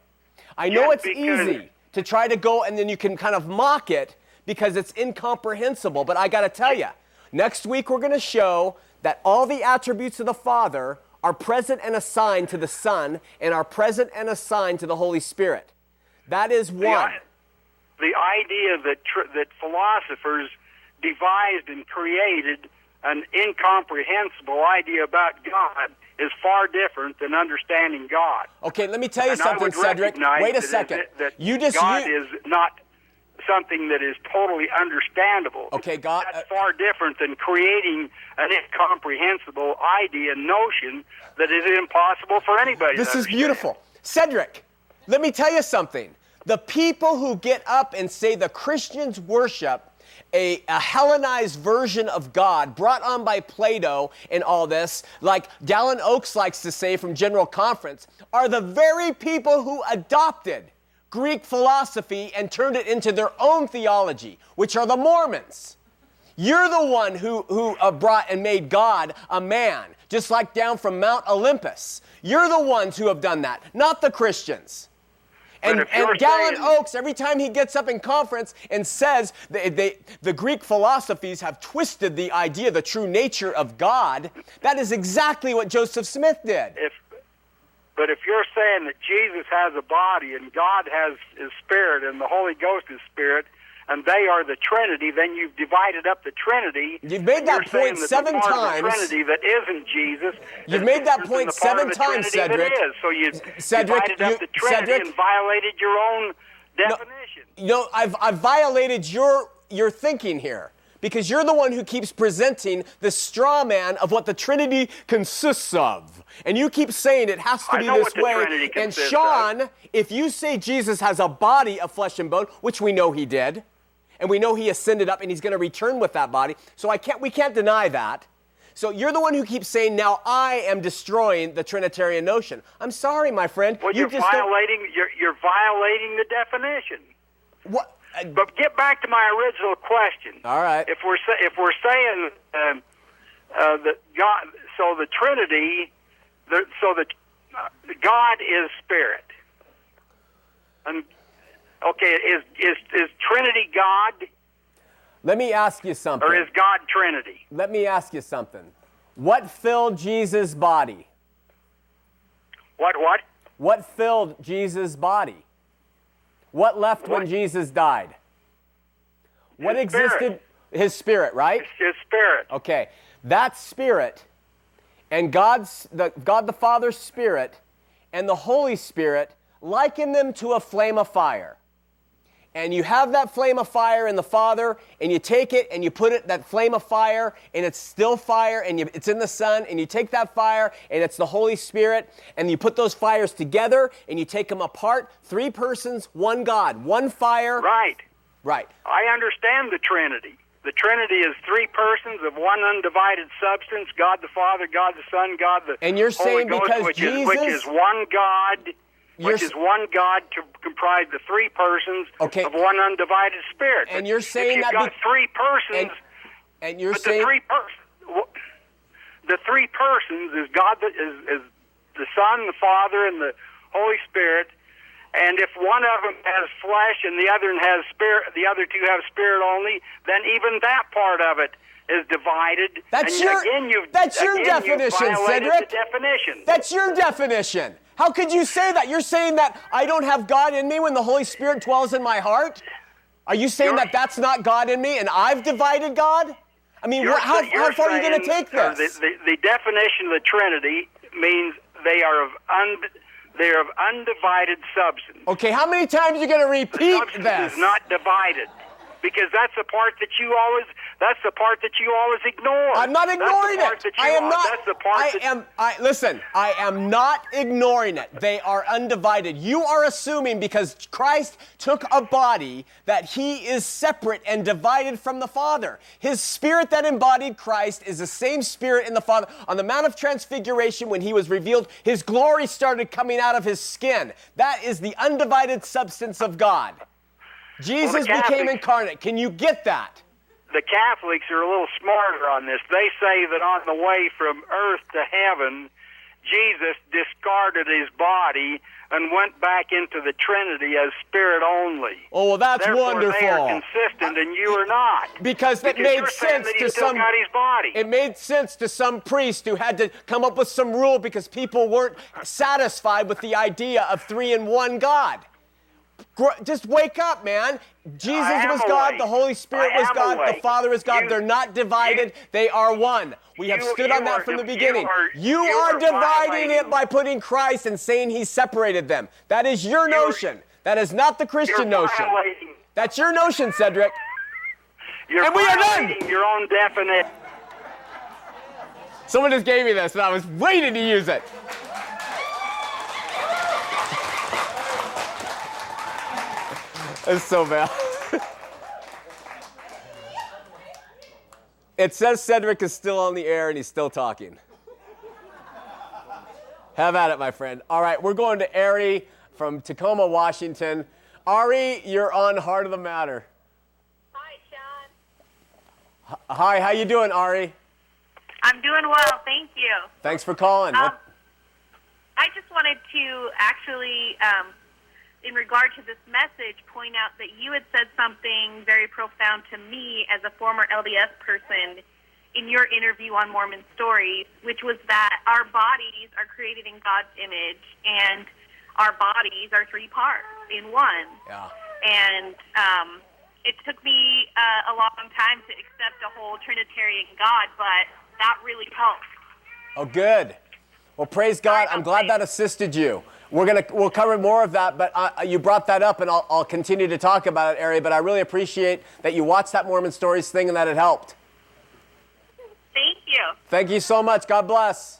I know
Yes,
it's easy to try to go and then you can kind of mock it because it's incomprehensible. But I got to tell you, next week we're going to show that all the attributes of the Father are present and assigned to the Son and are present and assigned to the Holy Spirit. That is one.
i- the idea that tr- that philosophers devised and created an incomprehensible idea about God is far different than understanding God.
Okay, let me tell you
And
something, Cedric. Wait a second.
That, that
you just
God
you,
is not something that is totally understandable.
Okay, God-
That's
uh,
far different than creating an incomprehensible idea, notion that is impossible for anybody.
This is beautiful. Cedric, let me tell you something. The people who get up and say the Christians worship a, a Hellenized version of God brought on by Plato and all this, like Dallin Oaks likes to say from General Conference, are the very people who adopted Greek philosophy and turned it into their own theology, which are the Mormons. You're the one who, who uh, brought and made God a man, just like down from Mount Olympus. You're the ones who have done that, not the Christians. And, and Dallin
saying-
Oaks, every time he gets up in conference and says they, they, the Greek philosophies have twisted the idea, the true nature of God, that is exactly what Joseph Smith did.
if but if you're saying that Jesus has a body and God has his spirit and the Holy Ghost is spirit and they are the Trinity, then you've divided up the Trinity.
You've made that point
that
seven times.
Of the Trinity that isn't Jesus.
You've made that point
than the part
seven
of
times, Cedric.
So you
Cedric,
divided up
you-
the Trinity
Cedric-
and violated your own definition.
You know, I've, I've violated your, your thinking here because you're the one who keeps presenting the straw man of what the Trinity consists of. And you keep saying it has to be this way. And Shawn, if you say Jesus has a body of flesh and bone, which we know he did, and we know he ascended up and he's going to return with that body, so I can't, we can't deny that. So you're the one who keeps saying, now I am destroying the Trinitarian notion. I'm sorry, my friend.
Well,
you
you're
just
violating. You're, you're violating the definition.
What?
But get back to my original question.
All right.
If we're if we're saying um, uh, that God, so the Trinity, the, so that uh, God is spirit, and okay, is is is Trinity God
Let me ask you something.
or is God Trinity?
Let me ask you something. What filled Jesus' body?
What what?
What filled Jesus' body? What left when Jesus died? What
His spirit.
existed? His spirit, right?
His spirit.
Okay. That spirit and God's the God the Father's spirit and the Holy Spirit liken them to a flame of fire. And you have that flame of fire in the Father, and you take it and you put it that flame of fire, and it's still fire, and you, it's in the Son, and you take that fire, and it's the Holy Spirit, and you put those fires together, and you take them apart. Three persons, one God, one fire.
Right.
Right.
I understand the Trinity. The Trinity is three persons of one undivided substance: God the Father, God the Son, God the
And you're
Holy
saying
Ghost,
because
which is which is one God, which is one God to comprise the three persons
Okay.
of one undivided Spirit.
And you're
if
saying
you've
that
got
be-
three persons,
And, and you're saying
the three persons, the three persons is God, the, is, is the Son, the Father, and the Holy Spirit. And if one of them has flesh and the other has spirit, the other two have spirit only, then even that part of it is divided.
That's
and
your-
again, you've,
that's your definition, Cedric.
Definition.
That's your definition. How could you say that? You're saying that I don't have God in me when the Holy Spirit dwells in my heart? Are you saying
You're-
that that's not God in me and I've divided God? I mean,
You're
how, how far are you going to
saying,
take
uh,
this?
The, the, the definition of the Trinity means they are of un, they are of undivided substance.
Okay, how many times are you going to
The
repeat
substance
this?
is not divided because that's the part that you always that's the part that you always ignore.
I'm not ignoring it. I am
are-
not.
That's the part
I
that,
am. I listen. I am not ignoring it. They are undivided. You are assuming because Christ took a body that he is separate and divided from the Father. His spirit that embodied Christ is the same spirit in the Father. On the Mount of Transfiguration, when he was revealed, his glory started coming out of his skin. That is the undivided substance of God. Jesus became incarnate. Can you get that?
the Catholics are a little smarter on this. They say that on the way from earth to heaven, Jesus discarded his body and went back into the Trinity as spirit only.
Oh, well, that's
Therefore,
wonderful.
they are consistent, and you are not.
Because it
Because
made sense
that
to
still
some.
got his body.
It made sense to some priest who had to come up with some rule because people weren't satisfied with the idea of three in one God. Just wake up, man. Jesus was God, the Holy Spirit was God, the. Father is God.
You-
They're not divided,
you-
they are one. We have
you-
stood on that from the beginning.
are-
You, are
are
dividing it by putting Christ and saying he separated them. That is your notion. That is not the Christian notion. That's your notion, Cedric.
you're
And we are done.
your own definite.
Someone just gave me this, and I was waiting to use it. It's so bad. it says Cedric is still on the air and he's still talking. Have at it, my friend. All right, we're going to Ari from Tacoma, Washington. Ari, you're on Heart of the Matter.
Hi, Shawn.
Hi, how you doing, Ari?
I'm doing well, thank you.
Thanks for calling.
Um, I just wanted to actually, um, in regard to this message, point out that you had said something very profound to me as a former LDS person in your interview on Mormon Stories, which was that our bodies are created in God's image and our bodies are three parts in one.
yeah.
and um, it took me uh, a long time to accept a whole Trinitarian God, but that really helped.
Oh, good. Well, praise God. I'm glad
that
assisted you. We're gonna we'll cover more of that, but uh, you brought that up, and I'll, I'll continue to talk about it, Ari. But I really appreciate that you watched that Mormon Stories thing and that it helped.
Thank you.
Thank you so much. God bless.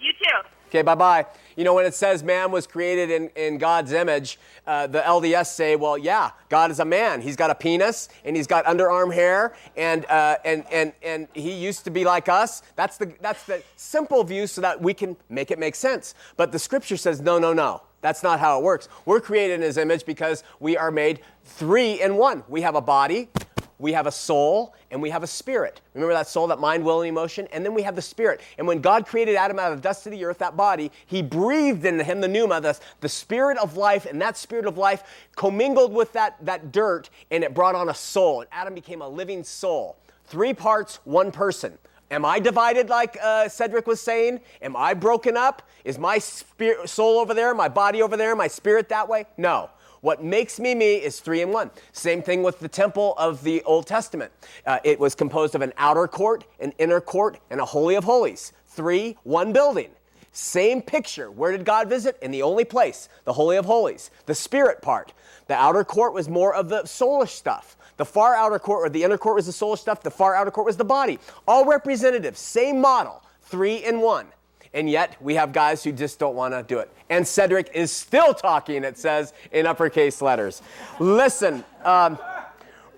You too.
Okay, bye bye. You know, when it says man was created in, in God's image, uh, the LDS say, well, yeah, God is a man. He's got a penis and he's got underarm hair and, uh, and, and, and he used to be like us. That's the, that's the simple view so that we can make it make sense. But the scripture says, no, no, no. That's not how it works. We're created in his image because we are made three in one. We have a body, we have a soul and we have a spirit. Remember that soul, that mind, will, and emotion? And then we have the spirit. And when God created Adam out of the dust of the earth, that body, he breathed into him the pneuma, the, the spirit of life, and that spirit of life commingled with that, that dirt and it brought on a soul. And Adam became a living soul. Three parts, one person. Am I divided like uh, Cedric was saying? Am I broken up? Is my spirit, soul over there, my body over there, my spirit that way? No. What makes me me is three in one. Same thing with the temple of the Old Testament. Uh, it was composed of an outer court, an inner court, and a holy of holies. Three, one building. Same picture. Where did God visit? In the only place, the Holy of Holies, the spirit part. The outer court was more of the soulish stuff. The far outer court or the inner court was the soulish stuff. The far outer court was the body. All representative, same model, three in one. And yet we have guys who just don't want to do it. And Cedric is still talking, it says in uppercase letters. Listen, um,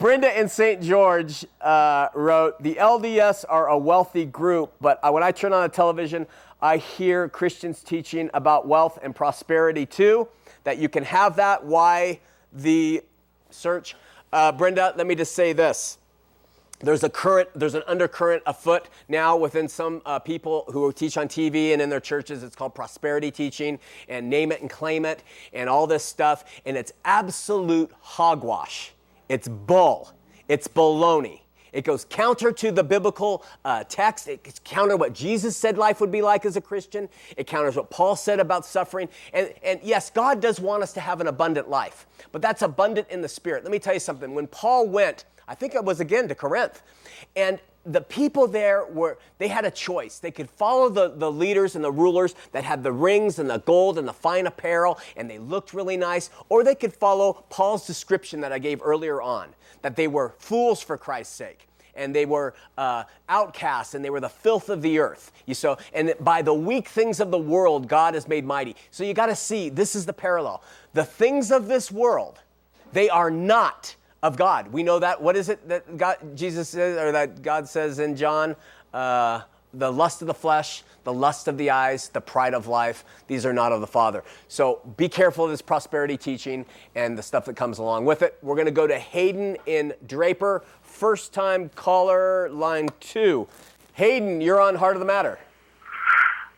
Brenda in St. George uh, wrote The LDS are a wealthy group, but when I turn on the television, I hear Christians teaching about wealth and prosperity too, that you can have that. Why the search? Uh, Brenda, let me just say this there's a current there's an undercurrent afoot now within some uh, people who teach on tv and in their churches. It's called prosperity teaching and name it and claim it and all this stuff. And it's absolute hogwash. It's bull. It's baloney It goes counter to the biblical uh, text. It's counter what Jesus said life would be like as a Christian. It counters what Paul said about suffering. And, and yes, God does want us to have an abundant life, but that's abundant in the spirit. Let me tell you something. When Paul went, I think it was again to Corinth, and the people there were they had a choice. They could follow the, the leaders and the rulers that had the rings and the gold and the fine apparel and they looked really nice or they could follow paul's description that i gave earlier on that they were fools for christ's sake and they were uh, outcasts and they were the filth of the earth. You so and by the weak things of the world god has made mighty. So you got to see this is the parallel. The things of this world they are not of God. We know that. What is it that God, Jesus says, or that God says in John? Uh, the lust of the flesh, the lust of the eyes, the pride of life, these are not of the Father. So be careful of this prosperity teaching and the stuff that comes along with it. We're going to go to Hayden in Draper, first time caller, line two. Hayden, you're on Heart of the Matter.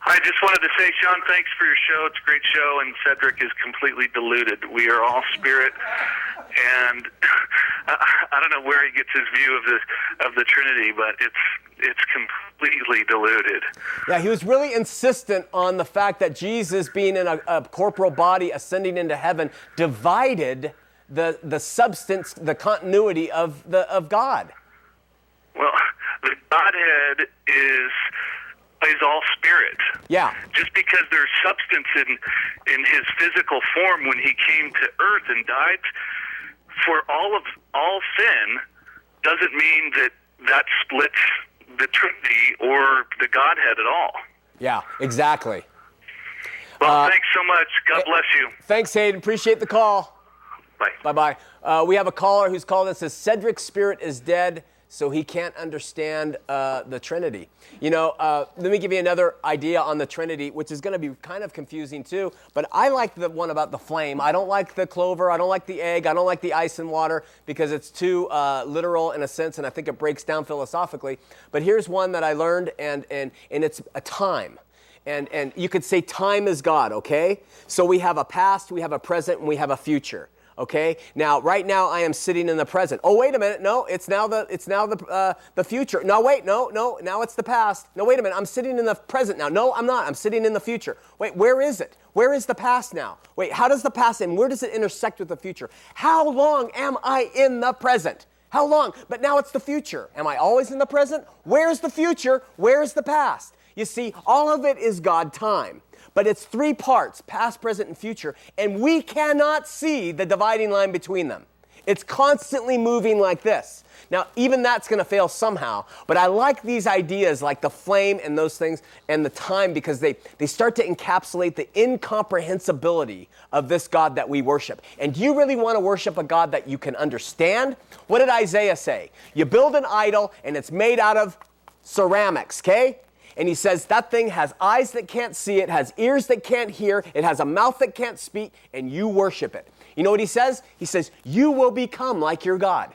I just wanted to say, Shawn, thanks for your show. It's a great show, and Cedric is completely deluded. We are all spirit, and I don't know where he gets his view of the of the Trinity, but it's it's completely deluded.
Yeah, he was really insistent on the fact that Jesus, being in a, a corporal body ascending into heaven, divided the the substance, the continuity of the of God.
Well, the Godhead is is all spirit.
Yeah.
Just because there's substance in in his physical form when he came to earth and died for all of all sin doesn't mean that that splits the Trinity or the Godhead at all.
Yeah, exactly.
Well,
Uh,
thanks so much. God bless you.
Thanks, Hayden. Appreciate the call.
Bye.
Bye bye. Uh, we have a caller who's called and says Cedric's spirit is dead, so he can't understand uh, the Trinity. You know, uh, let me give you another idea on the Trinity, which is going to be kind of confusing too. But I like the one about the flame. I don't like the clover. I don't like the egg. I don't like the ice and water because it's too uh, literal in a sense, and I think it breaks down philosophically. But here's one that I learned, and and and it's a time and, and you could say time is God, okay? So we have a past, we have a present, and we have a future. Okay. Now, right now, I am sitting in the present. Oh, wait a minute. No, it's now the it's now the uh, the future. No, wait. No, no. Now it's the past. No, wait a minute. I'm sitting in the present now. No, I'm not. I'm sitting in the future. Wait, where is it? Where is the past now? Wait, how does the past end? Where does it intersect with the future? How long am I in the present? How long? But now it's the future. Am I always in the present? Where's the future? Where's the past? You see, all of it is God time. But it's three parts past, present, and future. And we cannot see the dividing line between them. It's constantly moving like this. Now, even that's going to fail somehow. But I like these ideas like the flame and those things and the time because they, they start to encapsulate the incomprehensibility of this God that we worship. And do you really want to worship a God that you can understand? What did Isaiah say? You build an idol and it's made out of ceramics, okay? And he says that thing has eyes that can't see, it has ears that can't hear, it has a mouth that can't speak, and you worship it. You know what he says? He says, You will become like your God.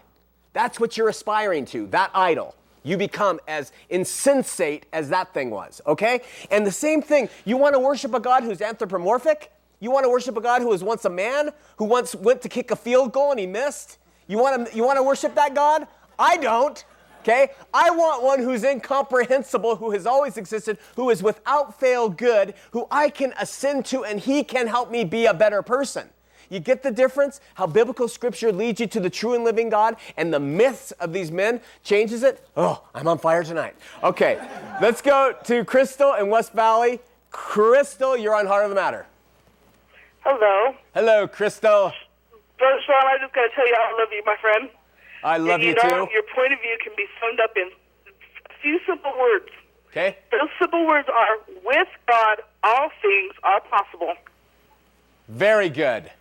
That's what you're aspiring to, that idol. You become as insensate as that thing was, okay? And the same thing, you want to worship a God who's anthropomorphic? You want to worship a God who was once a man, who once went to kick a field goal and he missed? You want to, you want to worship that God? I don't. Okay? I want one who's incomprehensible, who has always existed, who is without fail good, who I can ascend to, and he can help me be a better person. You get the difference? How biblical scripture leads you to the true and living God, and the myths of these men changes it? Oh, I'm on fire tonight. Okay, let's go to Crystal in West Valley. Crystal, you're on Heart of the Matter.
Hello.
Hello, Crystal.
Brother Shawn, I just got to tell you I love you, my friend.
I love you,
you know,
too.
Your point of view can be summed up in a few simple words.
Okay?
Those simple words are with God, all things are possible.
Very good.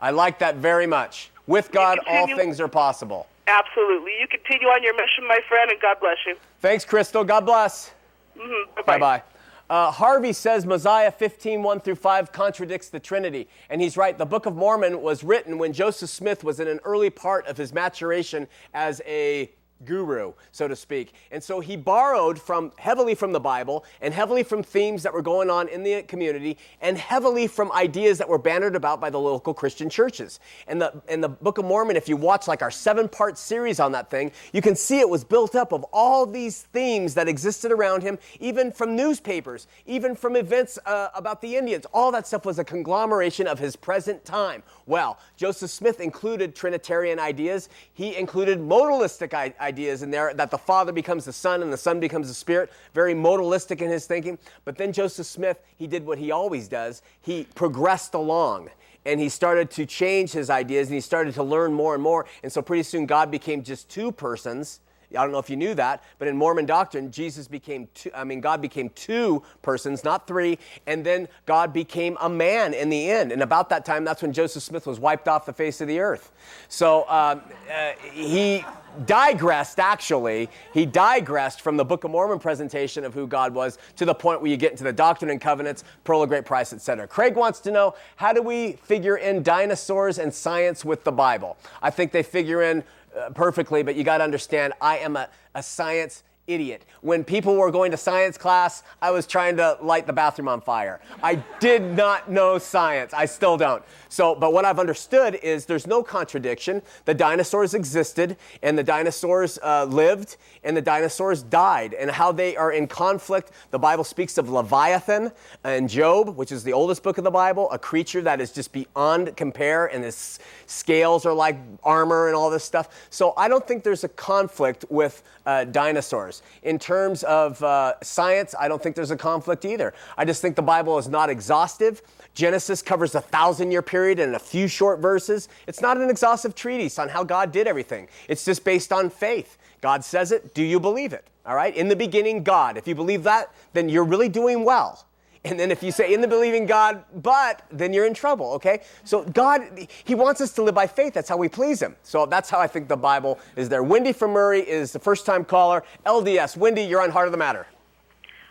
I like that very much. With God, all things are possible.
Absolutely. You continue on your mission, my friend, and God bless you.
Thanks, Crystal. God bless.
hmm
Bye bye. Uh, Harvey says Mosiah 15, 1 through 5 contradicts the Trinity. And he's right. The Book of Mormon was written when Joseph Smith was in an early part of his maturation as a guru, so to speak. And so he borrowed from heavily from the Bible and heavily from themes that were going on in the community and heavily from ideas that were bannered about by the local Christian churches. And the in the Book of Mormon, if you watch like our seven-part series on that thing, you can see it was built up of all these themes that existed around him, even from newspapers, even from events uh, about the Indians. All that stuff was a conglomeration of his present time. Well, Joseph Smith included Trinitarian ideas. He included modalistic ideas in there that the Father becomes the Son and the Son becomes the Spirit. Very modalistic in his thinking. But then Joseph Smith, he did what he always does. He progressed along and he started to change his ideas and he started to learn more and more. And so pretty soon God became just two persons I don't know if you knew that, but in Mormon doctrine, Jesus became two, I mean, God became two persons, not three, and then God became a man in the end. And about that time, that's when Joseph Smith was wiped off the face of the earth. So um, uh, he digressed, actually, he digressed from the Book of Mormon presentation of who God was to the point where you get into the Doctrine and Covenants, Pearl of Great Price, etc. Craig wants to know how do we figure in dinosaurs and science with the Bible? I think they figure in Uh, perfectly, but you got to understand I am a, a science idiot. When people were going to science class, I was trying to light the bathroom on fire. I did not know science. I still don't. So, but what I've understood is there's no contradiction. The dinosaurs existed, and the dinosaurs uh, lived, and the dinosaurs died, and how they are in conflict. The Bible speaks of Leviathan and Job, which is the oldest book of the Bible, a creature that is just beyond compare, and his scales are like armor and all this stuff. So I don't think there's a conflict with uh, dinosaurs. In terms of uh, science, I don't think there's a conflict either. I just think the Bible is not exhaustive. Genesis covers a thousand year period in a few short verses. It's not an exhaustive treatise on how God did everything, it's just based on faith. God says it, do you believe it? All right? In the beginning, God. If you believe that, then you're really doing well. And then if you say in the believing God, but, then you're in trouble, okay? So God, He wants us to live by faith. That's how we please Him. So that's how I think the Bible is there. Wendy from Murray is the first time caller. LDS. Wendy, you're on Heart of the Matter.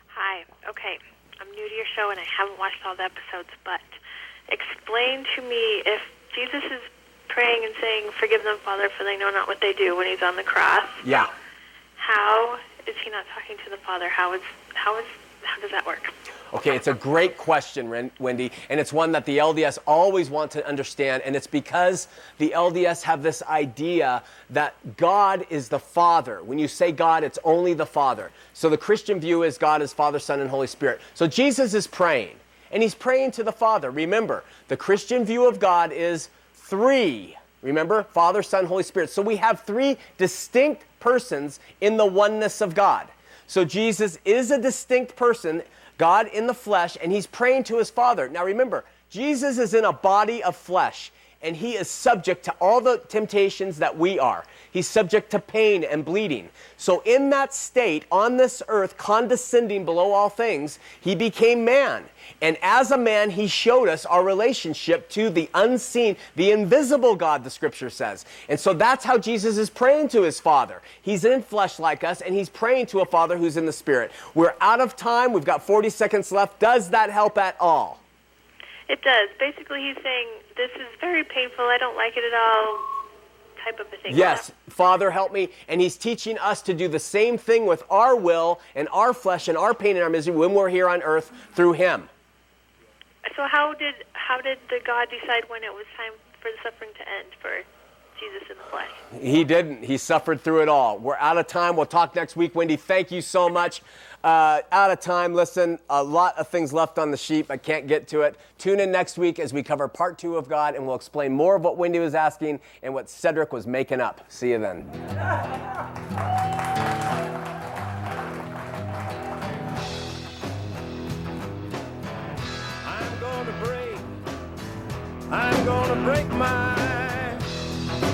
Hi. Okay. I'm new to your show and I haven't watched all the episodes, but explain to me if Jesus is praying and saying, Forgive them, Father, for they know not what they do when He's on the cross.
Yeah.
How is He not talking to the Father? How is, how is, how does that work?
Okay, it's a great question, Wendy, and it's one that the LDS always want to understand, and it's because the LDS have this idea that God is the Father. When you say God, it's only the Father. So the Christian view is God is Father, Son, and Holy Spirit. So Jesus is praying, and he's praying to the Father. Remember, the Christian view of God is three. Remember, Father, Son, Holy Spirit. So we have three distinct persons in the oneness of God. So Jesus is a distinct person God in the flesh, and he's praying to his Father. Now remember, Jesus is in a body of flesh, and he is subject to all the temptations that we are. He's subject to pain and bleeding. So, in that state, on this earth, condescending below all things, he became man. And as a man, he showed us our relationship to the unseen, the invisible God, the scripture says. And so that's how Jesus is praying to his Father. He's in flesh like us, and he's praying to a Father who's in the Spirit. We're out of time. We've got 40 seconds left. Does that help at all?
It does. Basically, he's saying, This is very painful. I don't like it at all. Type of a thing.
Yes, Father, help me. And he's teaching us to do the same thing with our will and our flesh and our pain and our misery when we're here on earth through him.
So how did how did the God decide when it was time for the suffering to end for Jesus in the flesh?
He didn't. He suffered through it all. We're out of time. We'll talk next week. Wendy, thank you so much. Uh, out of time. Listen, a lot of things left on the sheet. I can't get to it. Tune in next week as we cover part two of God, and we'll explain more of what Wendy was asking and what Cedric was making up. See you then.
I'm gonna break my,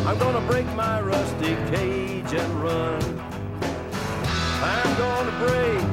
I'm gonna break my rusty cage and run. I'm gonna break, I'm gonna